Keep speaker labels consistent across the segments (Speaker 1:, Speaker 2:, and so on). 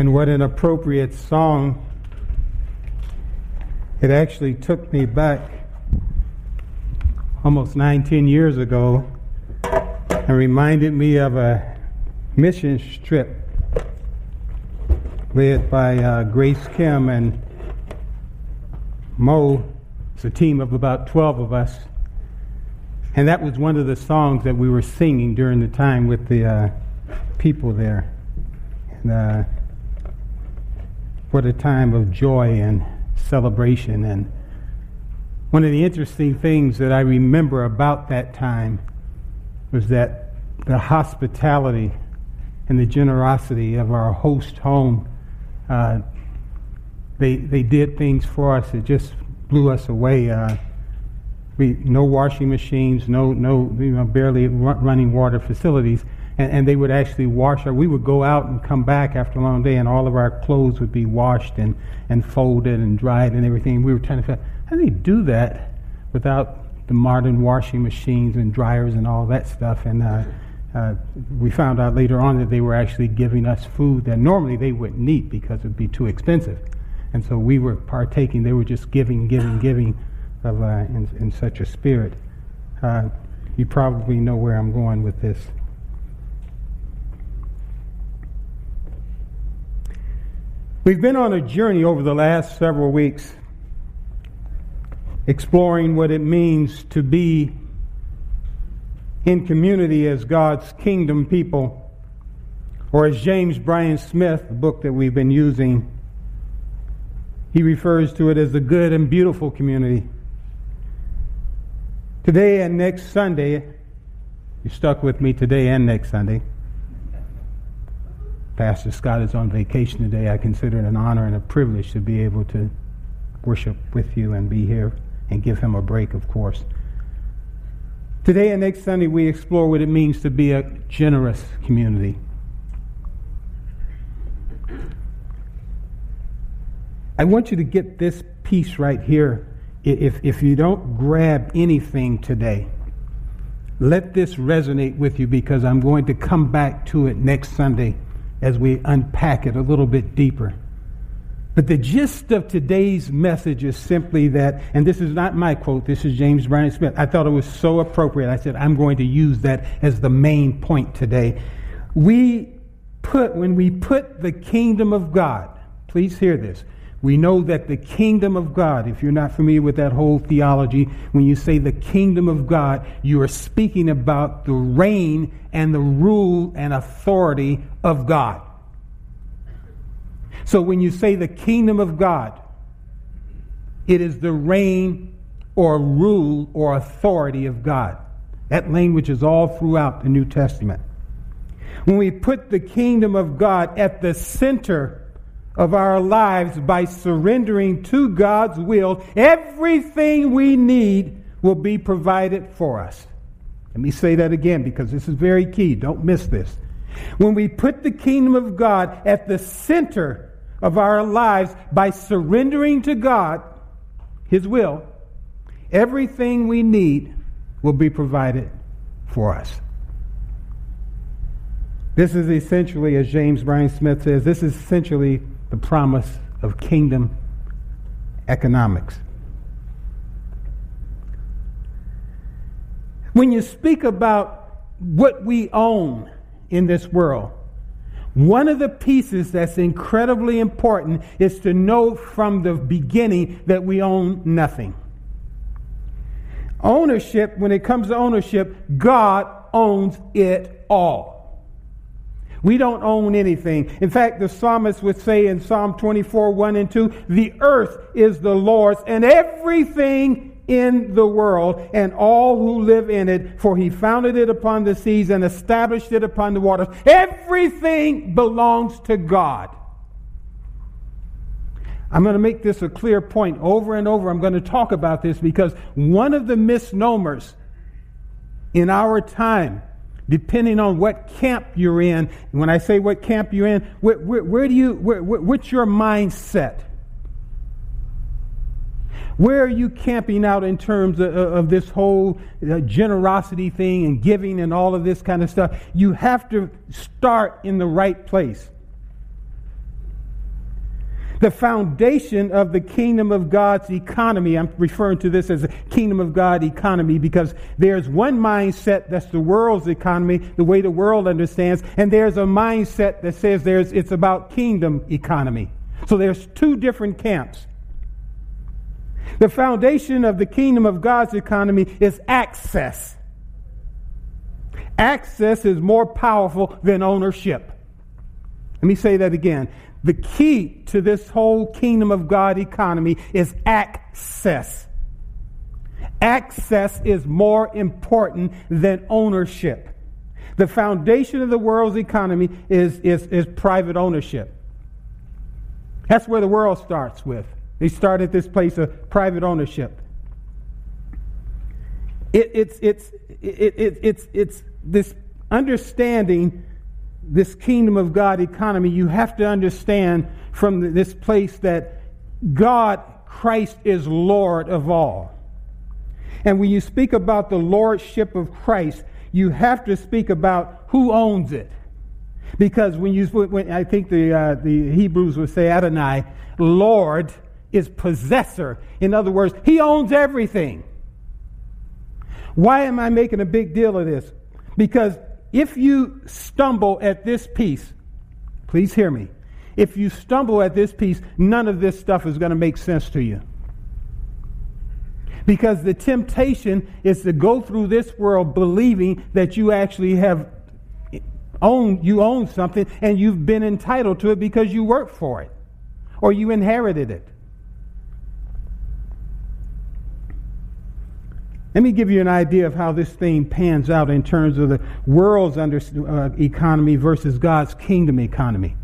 Speaker 1: And what an appropriate song. It actually took me back almost 19 years ago and reminded me of a mission trip led by uh, Grace Kim and Mo. It's a team of about 12 of us. And that was one of the songs that we were singing during the time with the uh, people there. And, uh, what a time of joy and celebration. And one of the interesting things that I remember about that time was that the hospitality and the generosity of our host home uh, they they did things for us that just blew us away. Uh, we no washing machines, no no you know barely running water facilities, and, and, they would actually wash our. We would go out and come back after a long day, and all of our clothes would be washed and and folded and dried and everything. We were trying to figure how do they do that without the modern washing machines and dryers and all that stuff and. Uh, uh, we found out later on that they were actually giving us food that normally they wouldn't eat because it would be too expensive. And so we were partaking. They were just giving, giving, giving of, uh, in, in, such a spirit. Uh, you probably know where I'm going with this. We've been on a journey over the last several weeks exploring what it means to be in community as God's kingdom people, or as James Bryan Smith, the book that we've been using, he refers to it as the good and beautiful community. Today and next Sunday, you stuck with me today and next Sunday. Pastor Scott is on vacation today. I consider it an honor and a privilege to be able to worship with you and be here and give him a break, of course. Today and next Sunday, we explore what it means to be a generous community. I want you to get this piece right here. If, if you don't grab anything today, let this resonate with you because I'm going to come back to it next Sunday as we unpack it a little bit deeper. But the gist of today's message is simply that, and this is not my quote, this is James Bryan Smith. I thought it was so appropriate. I said, I'm going to use that as the main point today. We put, when we put the kingdom of God, please hear this. We know that the kingdom of God, if you're not familiar with that whole theology, when you say the kingdom of God, you are speaking about the reign and the rule and authority of God. So when you say the kingdom of God, it is the reign or rule or authority of God. That language is all throughout the New Testament. When we put the kingdom of God at the center of our lives by surrendering to God's will, everything we need will be provided for us. Let me say that again because this is very key. Don't miss this. When we put the kingdom of God at the center of our lives by surrendering to God, His will, everything we need will be provided for us. This is essentially, as James Bryan Smith says, this is essentially the promise of kingdom economics. When you speak about what we own in this world, one of the pieces that's incredibly important is to know from the beginning that we own nothing. Ownership, when it comes to ownership, God owns it all. We don't own anything. In fact, the psalmist would say in Psalm 24, 1 and 2, the earth is the Lord's and everything in the world and all who live in it, for he founded it upon the seas and established it upon the waters. Everything belongs to God. I'm going to make this a clear point over and over. I'm going to talk about this because one of the misnomers in our time, depending on what camp you're in, when I say what camp you're in, where, where, where do you, where, what's your mindset? Where are you camping out in terms of, of this whole uh, generosity thing and giving and all of this kind of stuff? You have to start in the right place. The foundation of the kingdom of God's economy, I'm referring to this as a kingdom of God economy because there's one mindset that's the world's economy, the way the world understands, and there's a mindset that says there's, it's about kingdom economy. So there's two different camps. The foundation of the kingdom of God's economy is access. Access is more powerful than ownership. Let me say that again. The key to this whole kingdom of God economy is access. Access is more important than ownership. The foundation of the world's economy is, is, is private ownership. That's where the world starts with. They start at this place of private ownership. It, it's, it's, it, it, it's, it's this understanding this kingdom of God economy, you have to understand from this place that God, Christ, is Lord of all. And when you speak about the lordship of Christ, you have to speak about who owns it. Because when you, when I think the, uh, the Hebrews would say Adonai, Lord is possessor. In other words, he owns everything. Why am I making a big deal of this? Because if you stumble at this piece, please hear me. If you stumble at this piece, none of this stuff is going to make sense to you. Because the temptation is to go through this world believing that you actually have own you own something and you've been entitled to it because you worked for it or you inherited it. Let me give you an idea of how this thing pans out in terms of the world's under, uh, economy versus God's kingdom economy.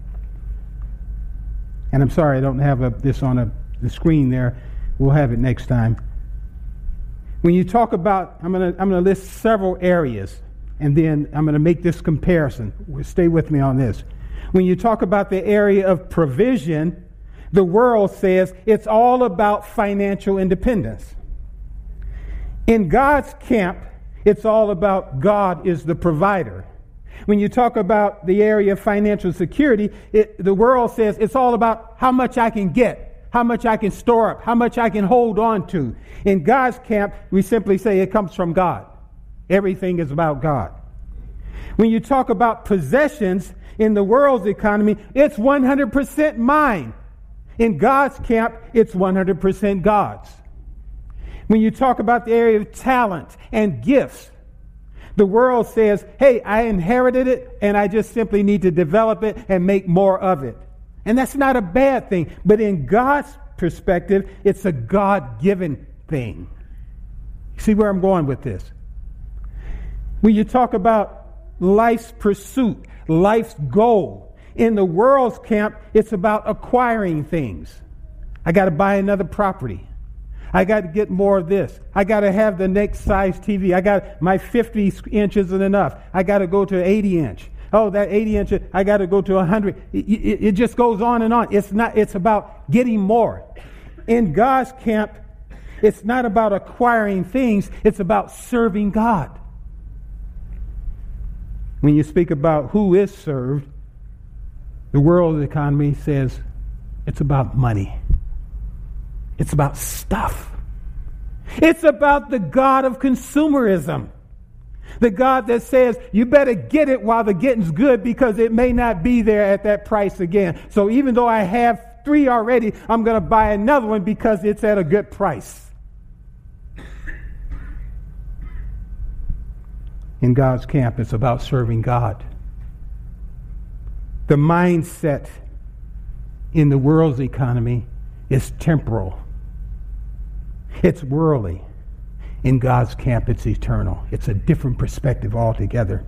Speaker 1: And I'm sorry I don't have a, this on a, the screen there. We'll have it next time. When you talk about, I'm going to I'm going to list several areas, and then I'm going to make this comparison. Stay with me on this. When you talk about the area of provision, the world says it's all about financial independence. In God's camp, it's all about God is the provider. When you talk about the area of financial security, it, the world says it's all about how much I can get, how much I can store up, how much I can hold on to. In God's camp, we simply say it comes from God. Everything is about God. When you talk about possessions in the world's economy, it's 100% mine. In God's camp, it's 100% God's. When you talk about the area of talent and gifts, the world says, hey, I inherited it and I just simply need to develop it and make more of it. And that's not a bad thing. But in God's perspective, it's a God given thing. See where I'm going with this? When you talk about life's pursuit, life's goal, in the world's camp, it's about acquiring things. I got to buy another property. I got to get more of this. I got to have the next size TV. I got my 50 inch isn't enough. I got to go to 80 inch. Oh, that 80 inch, I got to go to 100. It, it, it just goes on and on. It's not, it's about getting more. In God's camp, it's not about acquiring things, it's about serving God. When you speak about who is served, the world economy says it's about money. It's about stuff. It's about the God of consumerism. The God that says, you better get it while the getting's good because it may not be there at that price again. So even though I have three already, I'm going to buy another one because it's at a good price. In God's camp, it's about serving God. The mindset in the world's economy is temporal. It's worldly. In God's camp, it's eternal. It's a different perspective altogether.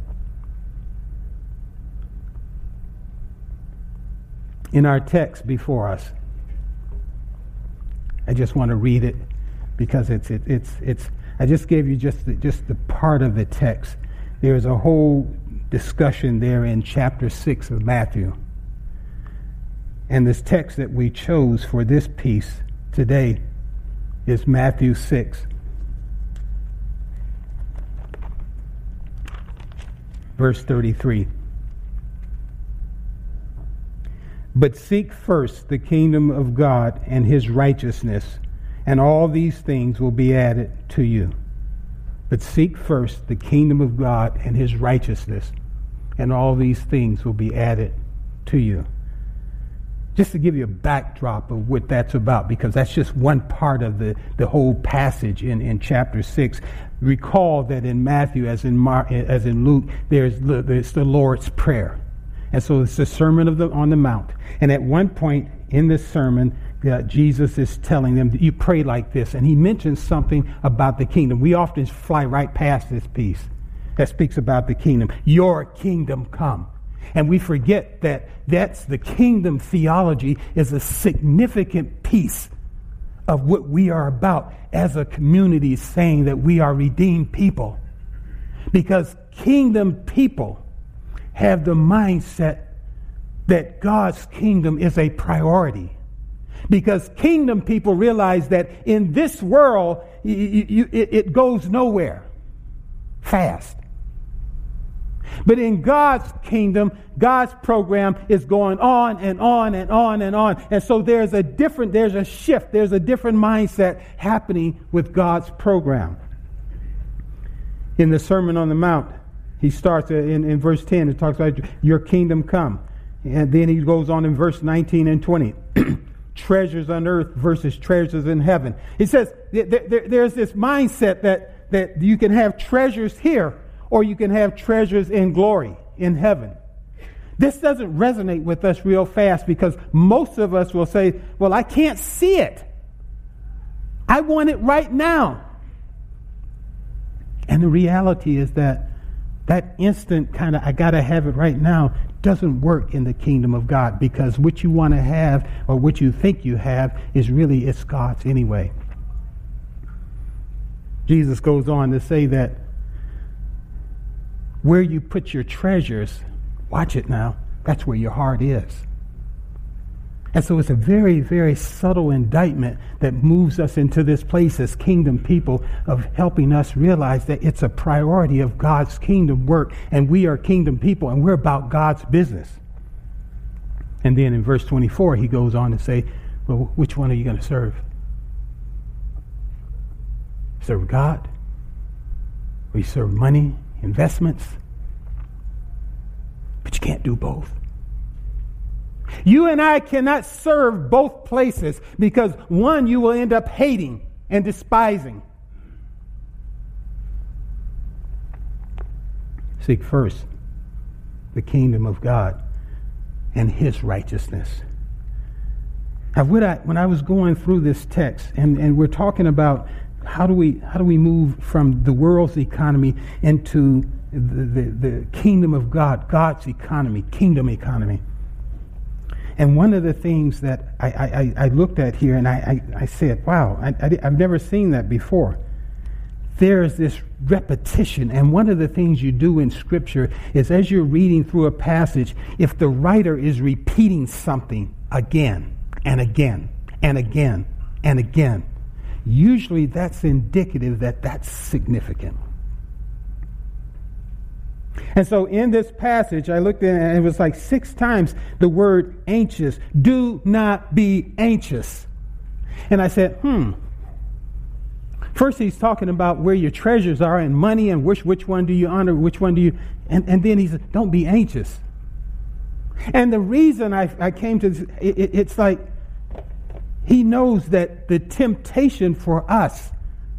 Speaker 1: In our text before us, I just want to read it because it's, it, it's, it's, I just gave you just the, just the part of the text. There's a whole discussion there in chapter 6 of Matthew. And this text that we chose for this piece today is Matthew 6. Verse 33. But seek first the kingdom of God and his righteousness, and all these things will be added to you. But seek first the kingdom of God and his righteousness, and all these things will be added to you. Just to give you a backdrop of what that's about, because that's just one part of the, the whole passage in, in chapter 6. Recall that in Matthew, as in, Mark, as in Luke, there's, there's the Lord's Prayer. And so it's the Sermon of the, on the Mount. And at one point in this sermon, uh, Jesus is telling them, you pray like this. And he mentions something about the kingdom. We often fly right past this piece that speaks about the kingdom. Your kingdom come. And we forget that that's the kingdom theology is a significant piece of what we are about as a community, saying that we are redeemed people. Because kingdom people have the mindset that God's kingdom is a priority. Because kingdom people realize that in this world, you, you, it, it goes nowhere fast. But in God's kingdom, God's program is going on and on and on and on. And so there's a different, there's a shift, there's a different mindset happening with God's program. In the Sermon on the Mount, he starts uh, in, in verse 10, it talks about your kingdom come. And then he goes on in verse 19 and 20. treasures on earth versus treasures in heaven. He says there's this mindset that, that you can have treasures here or you can have treasures in glory in heaven. This doesn't resonate with us real fast because most of us will say, Well, I can't see it. I want it right now. And the reality is that that instant kind of, I got to have it right now, doesn't work in the kingdom of God because what you want to have or what you think you have is really, it's God's anyway. Jesus goes on to say that where you put your treasures, watch it now, that's where your heart is. And so it's a very, very subtle indictment that moves us into this place as kingdom people of helping us realize that it's a priority of God's kingdom work, and we are kingdom people, and we're about God's business. And then in verse 24, he goes on to say, Well, which one are you going to serve? Serve God? You serve money? Investments. But you can't do both. You and I cannot serve both places because one you will end up hating and despising. Seek first the kingdom of God and his righteousness. Now, when I, when I was going through this text, and, and we're talking about how do we how do we move from the world's economy into the, the, the kingdom of God, God's economy, kingdom economy? And one of the things that I, I, I looked at here and I, I, I said, wow, I, I, I've never seen that before. There is this repetition. And one of the things you do in Scripture is as you're reading through a passage, if the writer is repeating something again and again and again and again, usually that's indicative that that's significant. And so in this passage, I looked it and it was like six times the word anxious. Do not be anxious. And I said, hmm. First, he's talking about where your treasures are and money and which, which one do you honor, which one do you. And, and then he said, don't be anxious. And the reason I, I came to this, it, it's like he knows that the temptation for us,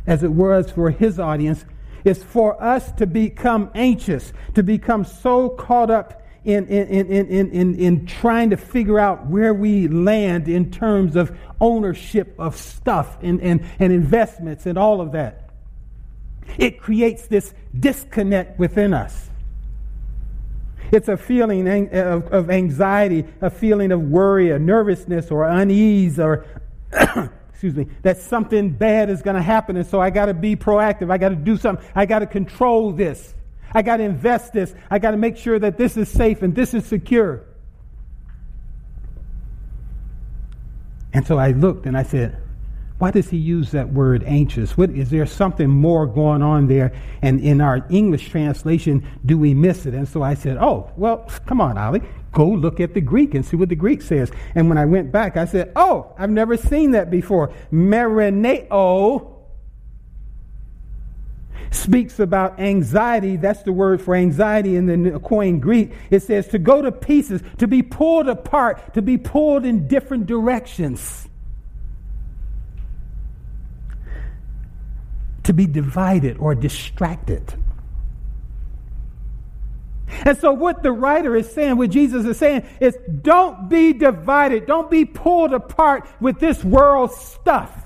Speaker 1: as it was for his audience, is for us to become anxious, to become so caught up in, in, in, in, in, in trying to figure out where we land in terms of ownership of stuff and, and, and investments and all of that. It creates this disconnect within us. It's a feeling of anxiety, a feeling of worry, a nervousness, or unease, or excuse me, that something bad is going to happen. And so I got to be proactive. I got to do something. I got to control this. I got to invest this. I got to make sure that this is safe and this is secure. And so I looked and I said, why does he use that word anxious? What, is there something more going on there? And in our English translation, do we miss it? And so I said, oh, well, come on, Ollie. Go look at the Greek and see what the Greek says. And when I went back, I said, Oh, I've never seen that before. merimnao speaks about anxiety. That's the word for anxiety in the Koine Greek. It says to go to pieces, to be pulled apart, to be pulled in different directions. To be divided or distracted. And so, what the writer is saying, what Jesus is saying, is don't be divided. Don't be pulled apart with this world stuff.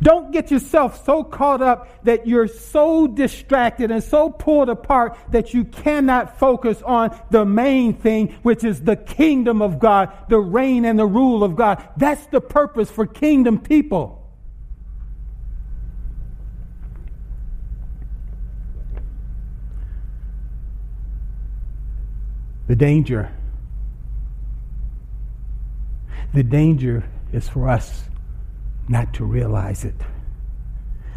Speaker 1: Don't get yourself so caught up that you're so distracted and so pulled apart that you cannot focus on the main thing, which is the kingdom of God, the reign and the rule of God. That's the purpose for kingdom people. The danger. The danger is for us not to realize it.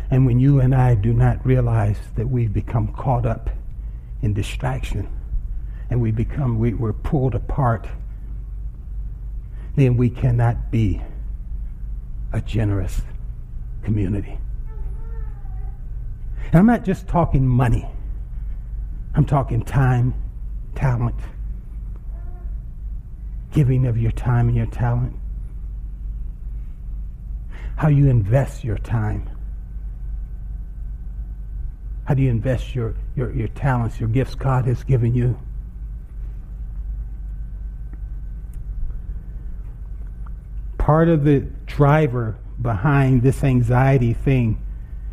Speaker 1: And when you and I do not realize that we've become caught up in distraction and we become, we, we're pulled apart, then we cannot be a generous community. And I'm not just talking money, I'm talking time, talent, giving of your time and your talent how you invest your time. How do you invest your, your, your talents, your gifts God has given you? Part of the driver behind this anxiety thing,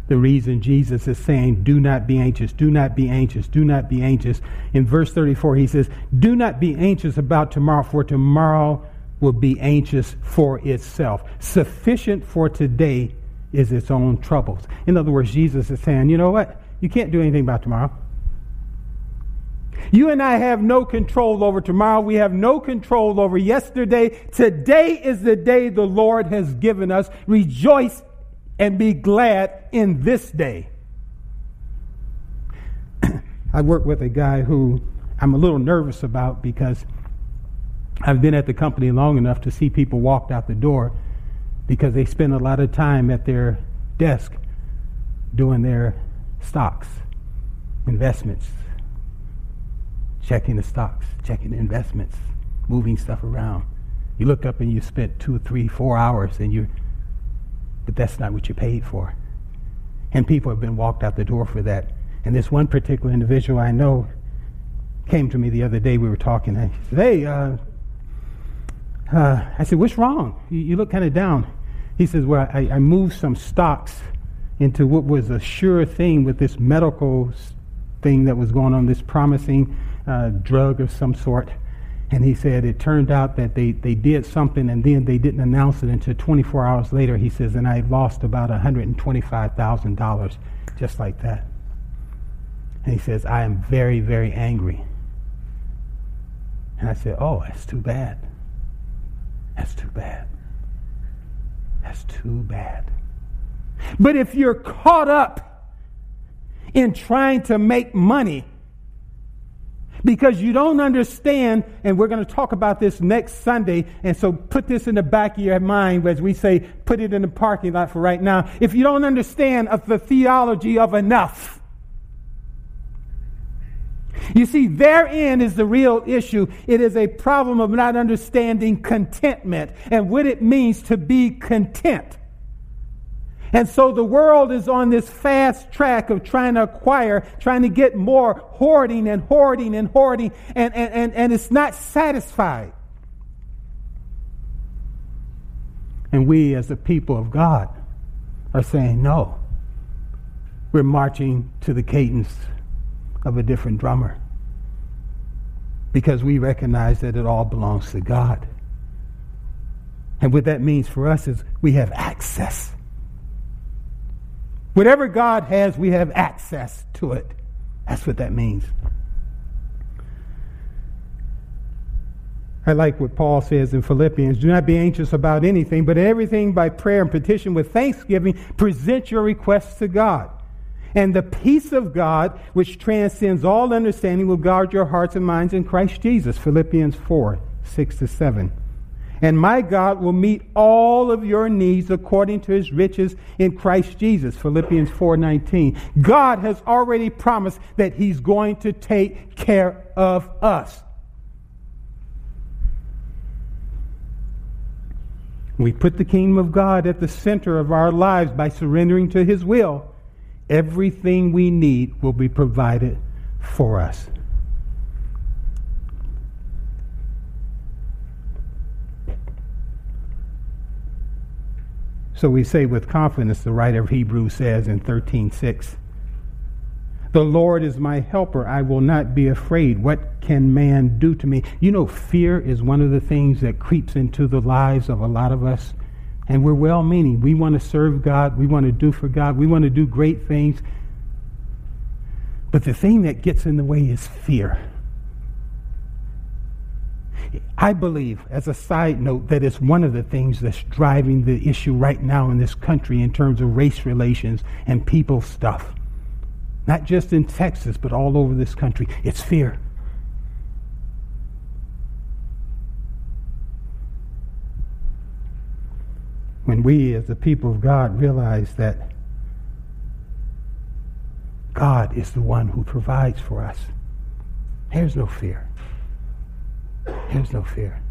Speaker 1: the reason Jesus is saying, do not be anxious, do not be anxious, do not be anxious. In verse 34, he says, do not be anxious about tomorrow, for tomorrow will be anxious for itself. Sufficient for today is its own troubles. In other words, Jesus is saying, you know what? You can't do anything about tomorrow. You and I have no control over tomorrow. We have no control over yesterday. Today is the day the Lord has given us. Rejoice and be glad in this day. I work with a guy who I'm a little nervous about because I've been at the company long enough to see people walked out the door because they spend a lot of time at their desk doing their stocks, investments, checking the stocks, checking the investments, moving stuff around. You look up and you spent two, three, four hours and you, but that's not what you paid for. And people have been walked out the door for that. And this one particular individual I know came to me the other day. We were talking. And he said, "Hey, uh, uh, I said, What's wrong? You, you look kind of down. He says, Well, I, I, moved some stocks into what was a sure thing with this medical thing that was going on, this promising uh, drug of some sort. And he said it turned out that they, they did something and then they didn't announce it until 24 hours later. He says, and I lost about $125,000 just like that. And he says, I am very, very angry. And I said, Oh, that's too bad. That's too bad. That's too bad. But if you're caught up in trying to make money because you don't understand, and we're going to talk about this next Sunday, and so put this in the back of your mind as we say, put it in the parking lot for right now. If you don't understand of the theology of enough, you see, therein is the real issue. It is a problem of not understanding contentment and what it means to be content. And so the world is on this fast track of trying to acquire, trying to get more, hoarding and hoarding and hoarding, and, and, and, and it's not satisfied. And we, as the people of God, are saying, no. We're marching to the cadence of a different drummer because we recognize that it all belongs to God. And what that means for us is we have access. Whatever God has, we have access to it. That's what that means. I like what Paul says in Philippians do not be anxious about anything, but everything by prayer and petition with thanksgiving, present your requests to God. And the peace of God, which transcends all understanding, will guard your hearts and minds in Christ Jesus. Philippians 4 6 to 7. And my God will meet all of your needs according to his riches in Christ Jesus. Philippians 4:19. God has already promised that he's going to take care of us. We put the kingdom of God at the center of our lives by surrendering to his will. Everything we need will be provided for us. So we say with confidence, the writer of Hebrews says in 13:6, "The Lord is my helper; I will not be afraid. What can man do to me?" You know, fear is one of the things that creeps into the lives of a lot of us, and we're well-meaning. We want to serve God, we want to do for God, we want to do great things. But the thing that gets in the way is fear. I believe, as a side note, that it's one of the things that's driving the issue right now in this country in terms of race relations and people stuff. Not just in Texas, but all over this country. It's fear. When we, as the people of God, realize that God is the one who provides for us, there's no fear. There's no fear.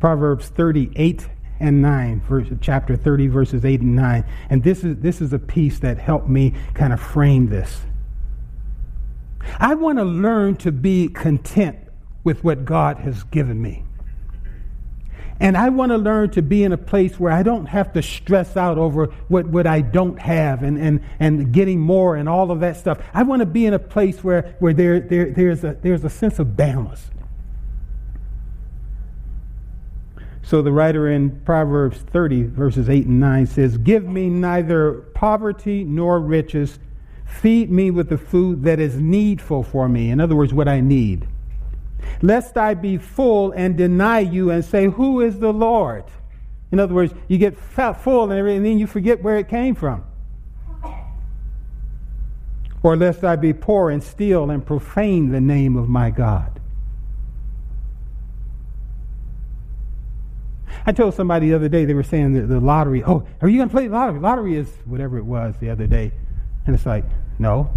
Speaker 1: Proverbs 38 and 9, verse, chapter 30, verses 8 and 9. And this is, this is a piece that helped me kind of frame this. I want to learn to be content with what God has given me. And I want to learn to be in a place where I don't have to stress out over what, what I don't have and, and, and getting more and all of that stuff. I want to be in a place where, where there, there, there's, a, there's a sense of balance. So the writer in Proverbs 30, verses 8 and 9 says, Give me neither poverty nor riches. Feed me with the food that is needful for me. In other words, what I need lest I be full and deny you and say, Who is the Lord? In other words, you get full and, then you forget where it came from. Or lest I be poor and steal and profane the name of my God. I told somebody the other day, they were saying that the lottery, oh, are you going to play the lottery? Lottery is whatever it was the other day. And it's like, no.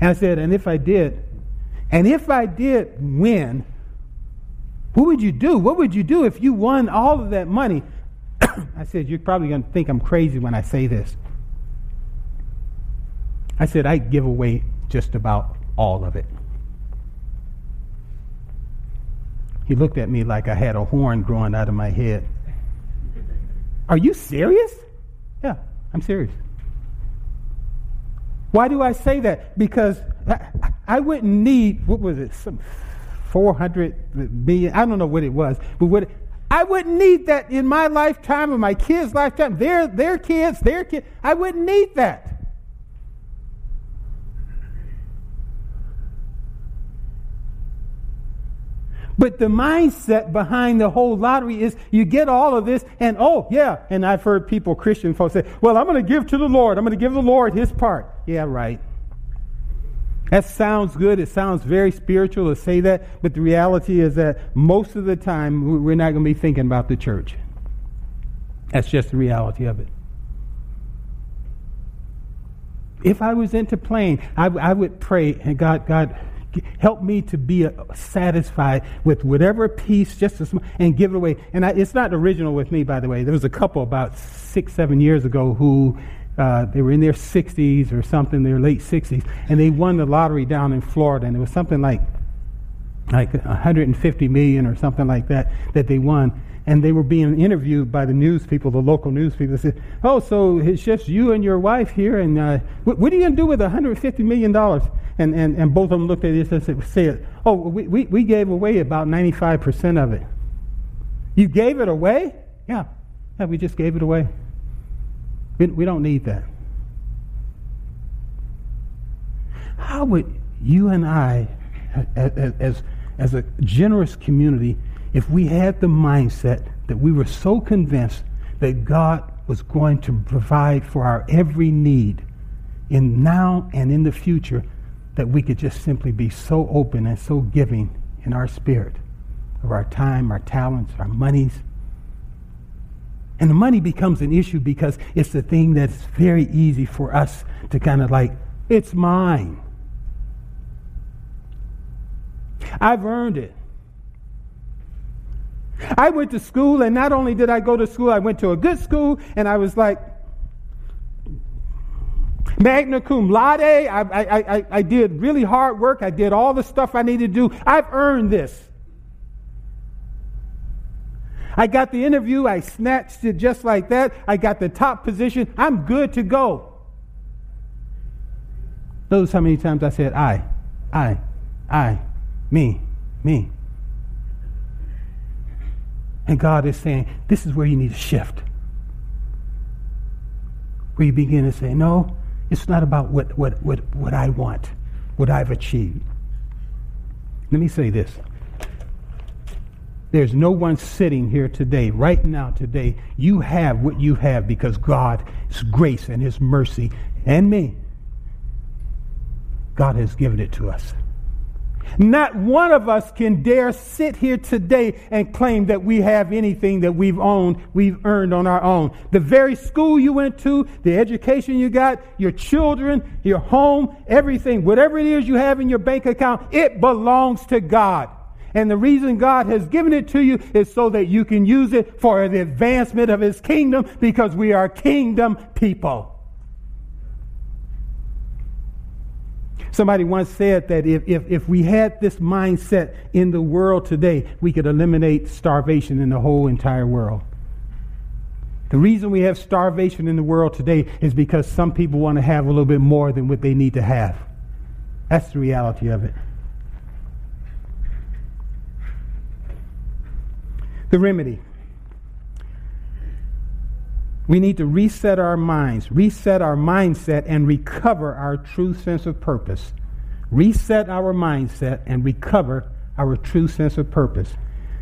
Speaker 1: And I said, and if I did, and if I did win, what would you do? What would you do if you won all of that money? I said, You're probably going to think I'm crazy when I say this. I said, I'd give away just about all of it. He looked at me like I had a horn growing out of my head. Are you serious? Yeah, I'm serious. Why do I say that? Because I wouldn't need, what was it, some 400 million, I don't know what it was, but what, I wouldn't need that in my lifetime or my kids' lifetime. Their, their kids, their kids, I wouldn't need that. But the mindset behind the whole lottery is you get all of this, and oh, yeah. And I've heard people, Christian folks, say, well, I'm going to give to the Lord. I'm going to give the Lord his part. Yeah, right. That sounds good. It sounds very spiritual to say that, but the reality is that most of the time we're not going to be thinking about the church. That's just the reality of it. If I was into playing, I, I would pray, and God, God, help me to be uh, satisfied with whatever piece, just a small, and give it away. And I, it's not original with me, by the way. There was a couple about six, seven years ago who uh, they were in their 60s or something, their late 60s, and they won the lottery down in Florida, and it was something like like 150 million or something like that that they won. And they were being interviewed by the news people, the local news people. They said, "Oh, so it's just you and your wife here, and uh, what, what, are you going to do with 150 million dollars?" And, and and both of them looked at it and said, "Oh, we, we, we gave away about 95 percent of it." You gave it away? Yeah, yeah, we just gave it away. We, we don't need that. How would you and I, as, as, as a generous community, if we had the mindset that we were so convinced that God was going to provide for our every need in now and in the future that we could just simply be so open and so giving in our spirit of our time, our talents, our monies. And the money becomes an issue because it's the thing that's very easy for us to kind of like, it's mine. I've earned it. I went to school, and not only did I go to school, I went to a good school, and I was like, magna cum laude. I, I, I, I did really hard work. I did all the stuff I needed to do. I've earned this. I got the interview. I snatched it just like that. I got the top position. I'm good to go. Notice how many times I said I, I, I, me, me. And God is saying, this is where you need to shift. Where you begin to say, no, it's not about what, what, what, what I want, what I've achieved. Let me say this. There's no one sitting here today, right now, today. You have what you have because God's grace and His mercy and me, God has given it to us. Not one of us can dare sit here today and claim that we have anything that we've owned, we've earned on our own. The very school you went to, the education you got, your children, your home, everything, whatever it is you have in your bank account, it belongs to God. And the reason God has given it to you is so that you can use it for the advancement of His kingdom because we are kingdom people. Somebody once said that if, if, if we had this mindset in the world today, we could eliminate starvation in the whole entire world. The reason we have starvation in the world today is because some people want to have a little bit more than what they need to have. That's the reality of it. The remedy. We need to reset our minds, reset our mindset, and recover our true sense of purpose. Reset our mindset and recover our true sense of purpose.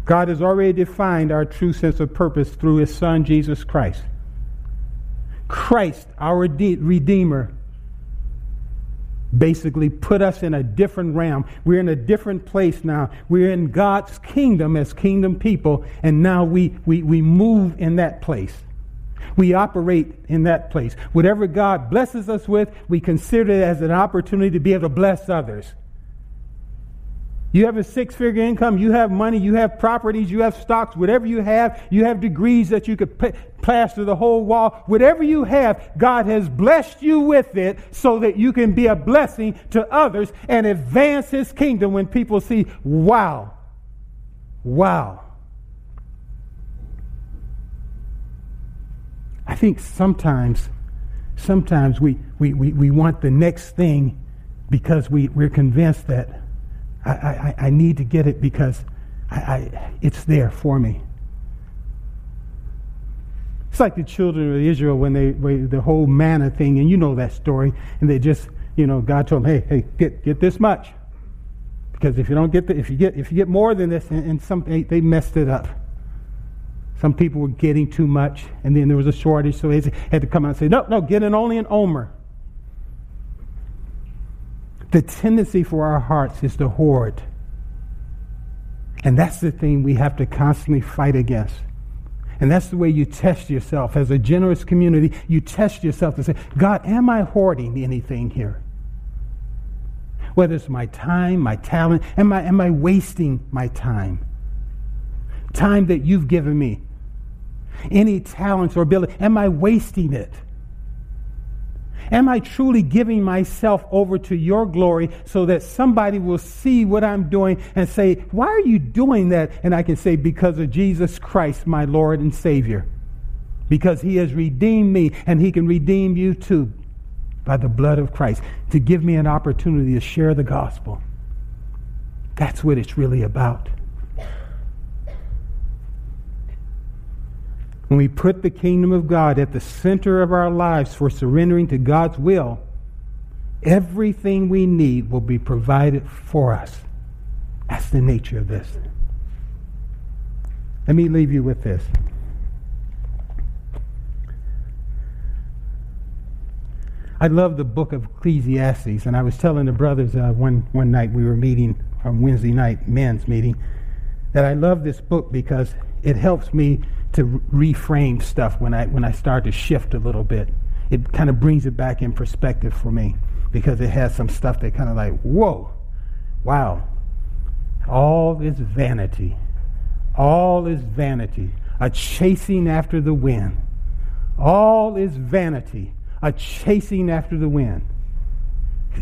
Speaker 1: God has already defined our true sense of purpose through His Son, Jesus Christ. Christ, our Redeemer, basically put us in a different realm. We're in a different place now. We're in God's kingdom as kingdom people, and now we, we, we move in that place. We operate in that place. Whatever God blesses us with, we consider it as an opportunity to be able to bless others. You have a six figure income, you have money, you have properties, you have stocks, whatever you have, you have degrees that you could plaster the whole wall. Whatever you have, God has blessed you with it so that you can be a blessing to others and advance His kingdom when people see, wow, wow. I think sometimes, sometimes we, we, we, we want the next thing because we, we're convinced that I, I, I need to get it because I, I, it's there for me. It's like the children of Israel when they, when the whole manna thing, and you know that story, and they just, you know, God told them, hey, hey, get, get this much. Because if you don't get the, if you get, if you get more than this, and, and some, they, messed it up. Some people were getting too much, and then there was a shortage, so they had to come out and say, no, no, get it only an omer. The tendency for our hearts is to hoard. And that's the thing we have to constantly fight against. And that's the way you test yourself. As a generous community, you test yourself to say, God, am I hoarding anything here? Whether it's my time, my talent, am I, am I wasting my time? Time that you've given me any talents or ability? Am I wasting it? Am I truly giving myself over to your glory so that somebody will see what I'm doing and say, Why are you doing that? And I can say, Because of Jesus Christ, my Lord and Savior. Because he has redeemed me and he can redeem you too by the blood of Christ to give me an opportunity to share the gospel. That's what it's really about. When we put the kingdom of God at the center of our lives for surrendering to God's will, everything we need will be provided for us. That's the nature of this. Let me leave you with this. I love the book of Ecclesiastes, and I was telling the brothers uh, one, one night we were meeting on Wednesday night, men's meeting, that I love this book because it helps me to reframe stuff when I, when I start to shift a little bit. It kind of brings it back in perspective for me because it has some stuff that kind of like, whoa, wow, all is vanity. All is vanity, a chasing after the wind. All is vanity, a chasing after the wind.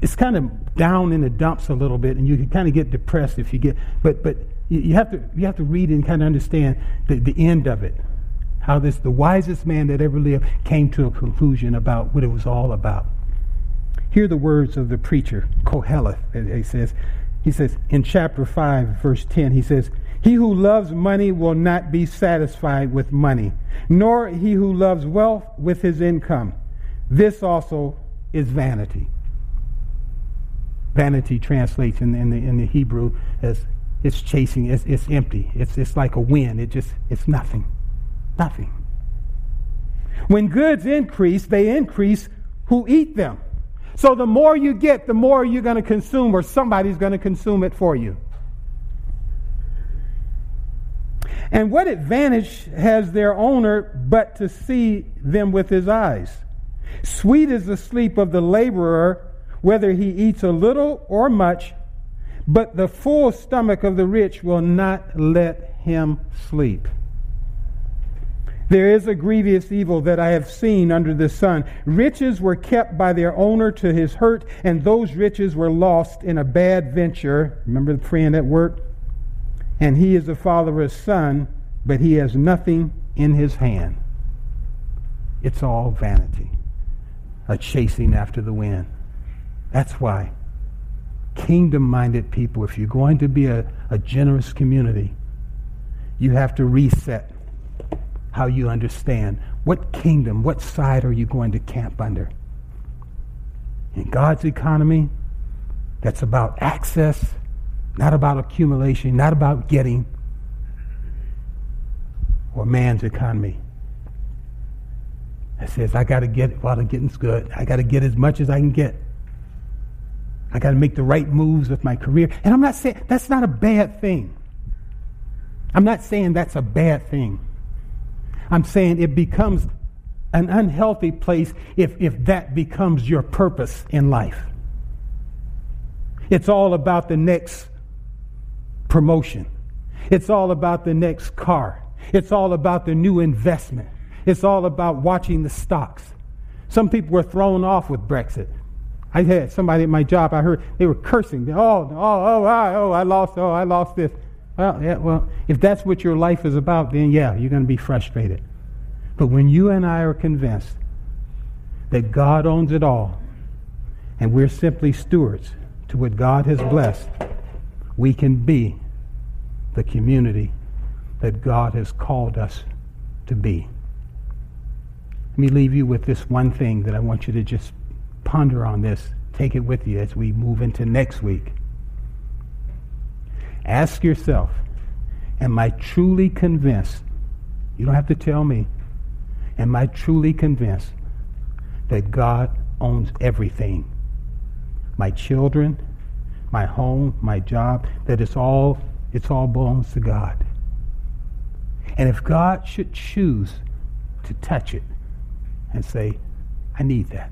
Speaker 1: It's kind of down in the dumps a little bit, and you can kind of get depressed if you get. But but you have to you have to read and kind of understand the, the end of it. How this the wisest man that ever lived came to a conclusion about what it was all about. Hear the words of the preacher, Koheleth, he says. He says in chapter 5, verse 10, he says, He who loves money will not be satisfied with money, nor he who loves wealth with his income. This also is vanity. Vanity translates in, in, the, in the Hebrew as it's chasing, it's, it's empty. It's, it's like a wind. It just, it's nothing. Nothing. When goods increase, they increase who eat them. So the more you get, the more you're going to consume, or somebody's going to consume it for you. And what advantage has their owner but to see them with his eyes? Sweet is the sleep of the laborer, whether he eats a little or much, but the full stomach of the rich will not let him sleep. There is a grievous evil that I have seen under the sun. Riches were kept by their owner to his hurt, and those riches were lost in a bad venture. Remember the friend at work? And he is the father's son, but he has nothing in his hand. It's all vanity, a chasing after the wind. That's why kingdom minded people, if you're going to be a, a generous community, you have to reset how you understand what kingdom, what side are you going to camp under. In God's economy, that's about access, not about accumulation, not about getting, or man's economy that says, I got to get while the getting's good. I got to get as much as I can get. I got to make the right moves with my career. And I'm not saying that's not a bad thing. I'm not saying that's a bad thing. I'm saying it becomes an unhealthy place if, if that becomes your purpose in life. It's all about the next promotion. It's all about the next car. It's all about the new investment. It's all about watching the stocks. Some people were thrown off with Brexit. I had somebody at my job, I heard they were cursing. Oh, oh, oh, oh, I, oh, I lost, oh, I lost this. Well, yeah, well, if that's what your life is about, then yeah, you're going to be frustrated. But when you and I are convinced that God owns it all, and we're simply stewards to what God has blessed, we can be the community that God has called us to be. Let me leave you with this one thing that I want you to just ponder on this. Take it with you as we move into next week. Ask yourself, am I truly convinced? You don't have to tell me. Am I truly convinced that God owns everything? My children, my home, my job, that it's all it's all belongs to God. And if God should choose to touch it and say, I need that.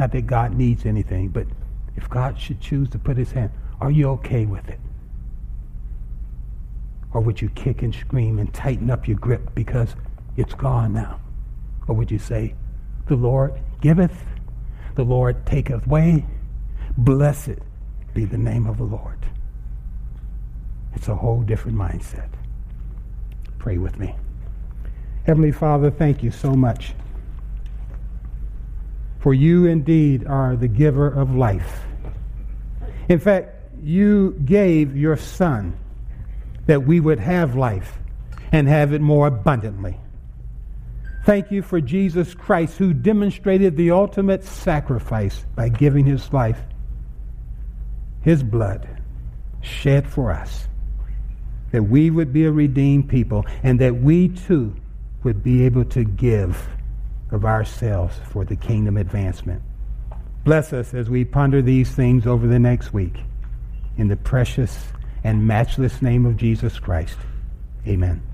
Speaker 1: Not that God needs anything, but if God should choose to put his hand, are you okay with it? Or would you kick and scream and tighten up your grip because it's gone now? Or would you say, The Lord giveth, the Lord taketh away, blessed be the name of the Lord? It's a whole different mindset. Pray with me. Heavenly Father, thank you so much. For you indeed are the giver of life. In fact, you gave your Son that we would have life and have it more abundantly. Thank you for Jesus Christ, who demonstrated the ultimate sacrifice by giving his life, his blood, shed for us, that we would be a redeemed people and that we too would be able to give of ourselves for the kingdom advancement. Bless us as we ponder these things over the next week. In the precious and matchless name of Jesus Christ. Amen.